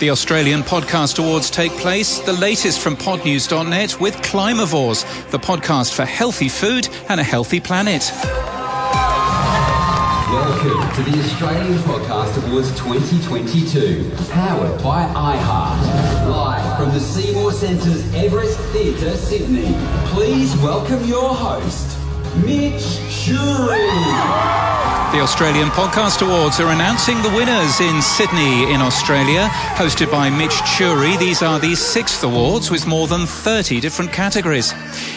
The Australian Podcast Awards take place, the latest from podnews.net with Climavores, the podcast for healthy food and a healthy planet. Welcome to the Australian Podcast Awards 2022, powered by iHeart. Live from the Seymour Centre's Everest Theatre, Sydney. Please welcome your host, Mitch Shuri. The Australian Podcast Awards are announcing the winners in Sydney, in Australia. Hosted by Mitch Churi, these are the sixth awards with more than 30 different categories.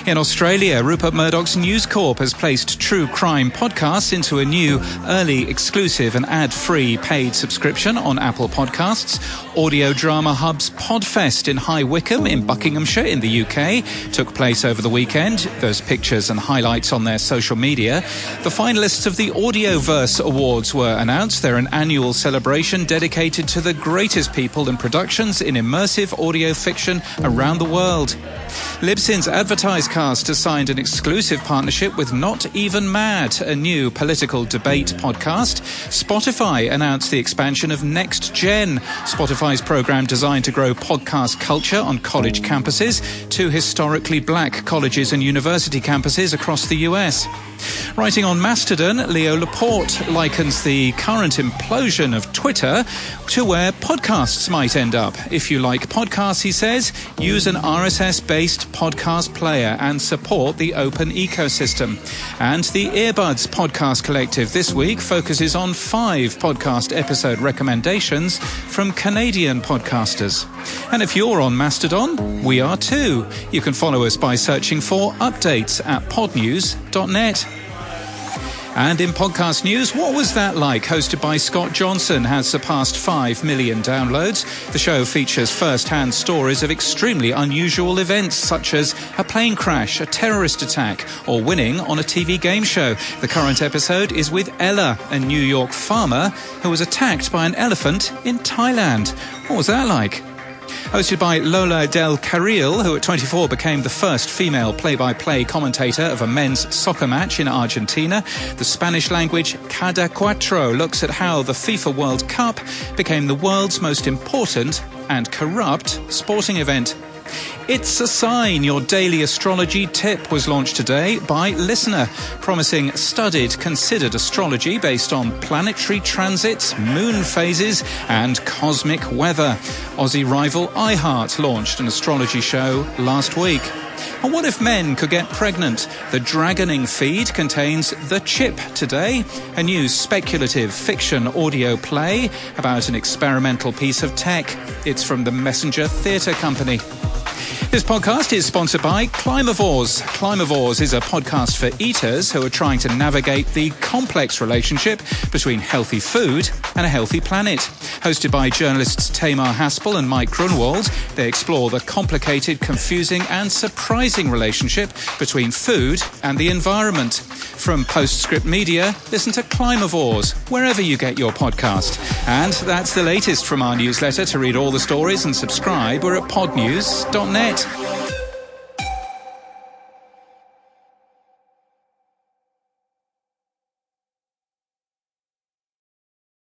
In Australia, Rupert Murdoch's News Corp has placed true crime podcasts into a new, early, exclusive, and ad free paid subscription on Apple Podcasts. Audio Drama Hub's Podfest in High Wycombe in Buckinghamshire in the UK took place over the weekend. There's pictures and highlights on their social media. The finalists of the Audioverse Awards were announced. They're an annual celebration dedicated to the greatest people and productions in immersive audio fiction around the world. Libsyn's Advertisecast has signed an exclusive partnership with Not Even Mad, a new political debate podcast. Spotify announced the expansion of Next Gen, Spotify's program designed to grow podcast culture on college campuses to historically black colleges and university campuses across the US. Writing on Mastodon, Leo Laporte likens the current implosion of Twitter to where podcasts might end up. If you like podcasts, he says, use an RSS based podcast player and support the open ecosystem. And the Earbuds Podcast Collective this week focuses on five podcast episode recommendations from Canadian podcasters. And if you're on Mastodon, we are too. You can follow us by searching for updates at podnews.net. And in podcast news, what was that like? Hosted by Scott Johnson, has surpassed 5 million downloads. The show features first hand stories of extremely unusual events, such as a plane crash, a terrorist attack, or winning on a TV game show. The current episode is with Ella, a New York farmer who was attacked by an elephant in Thailand. What was that like? Hosted by Lola Del Carril, who at 24 became the first female play by play commentator of a men's soccer match in Argentina. The Spanish language Cada Cuatro looks at how the FIFA World Cup became the world's most important and corrupt sporting event. It's a Sign, your daily astrology tip, was launched today by LiSTNR, promising studied, considered astrology based on planetary transits, moon phases, and cosmic weather. Aussie rival iHeart launched an astrology show last week. And what if men could get pregnant? The Dragoning feed contains The Chip today, a new speculative fiction audio play about an experimental piece of tech. It's from the Messenger Theatre Company. This podcast is sponsored by Climavores. Climavores is a podcast for eaters who are trying to navigate the complex relationship between healthy food and a healthy planet. Hosted by journalists Tamar Haspel and Mike Grunwald, they explore the complicated, confusing, and surprising relationship between food and the environment. From Postscript Media, listen to Climavores wherever you get your podcast. And that's the latest from our newsletter. To read all the stories and subscribe, we're at podnews.net. Thanks.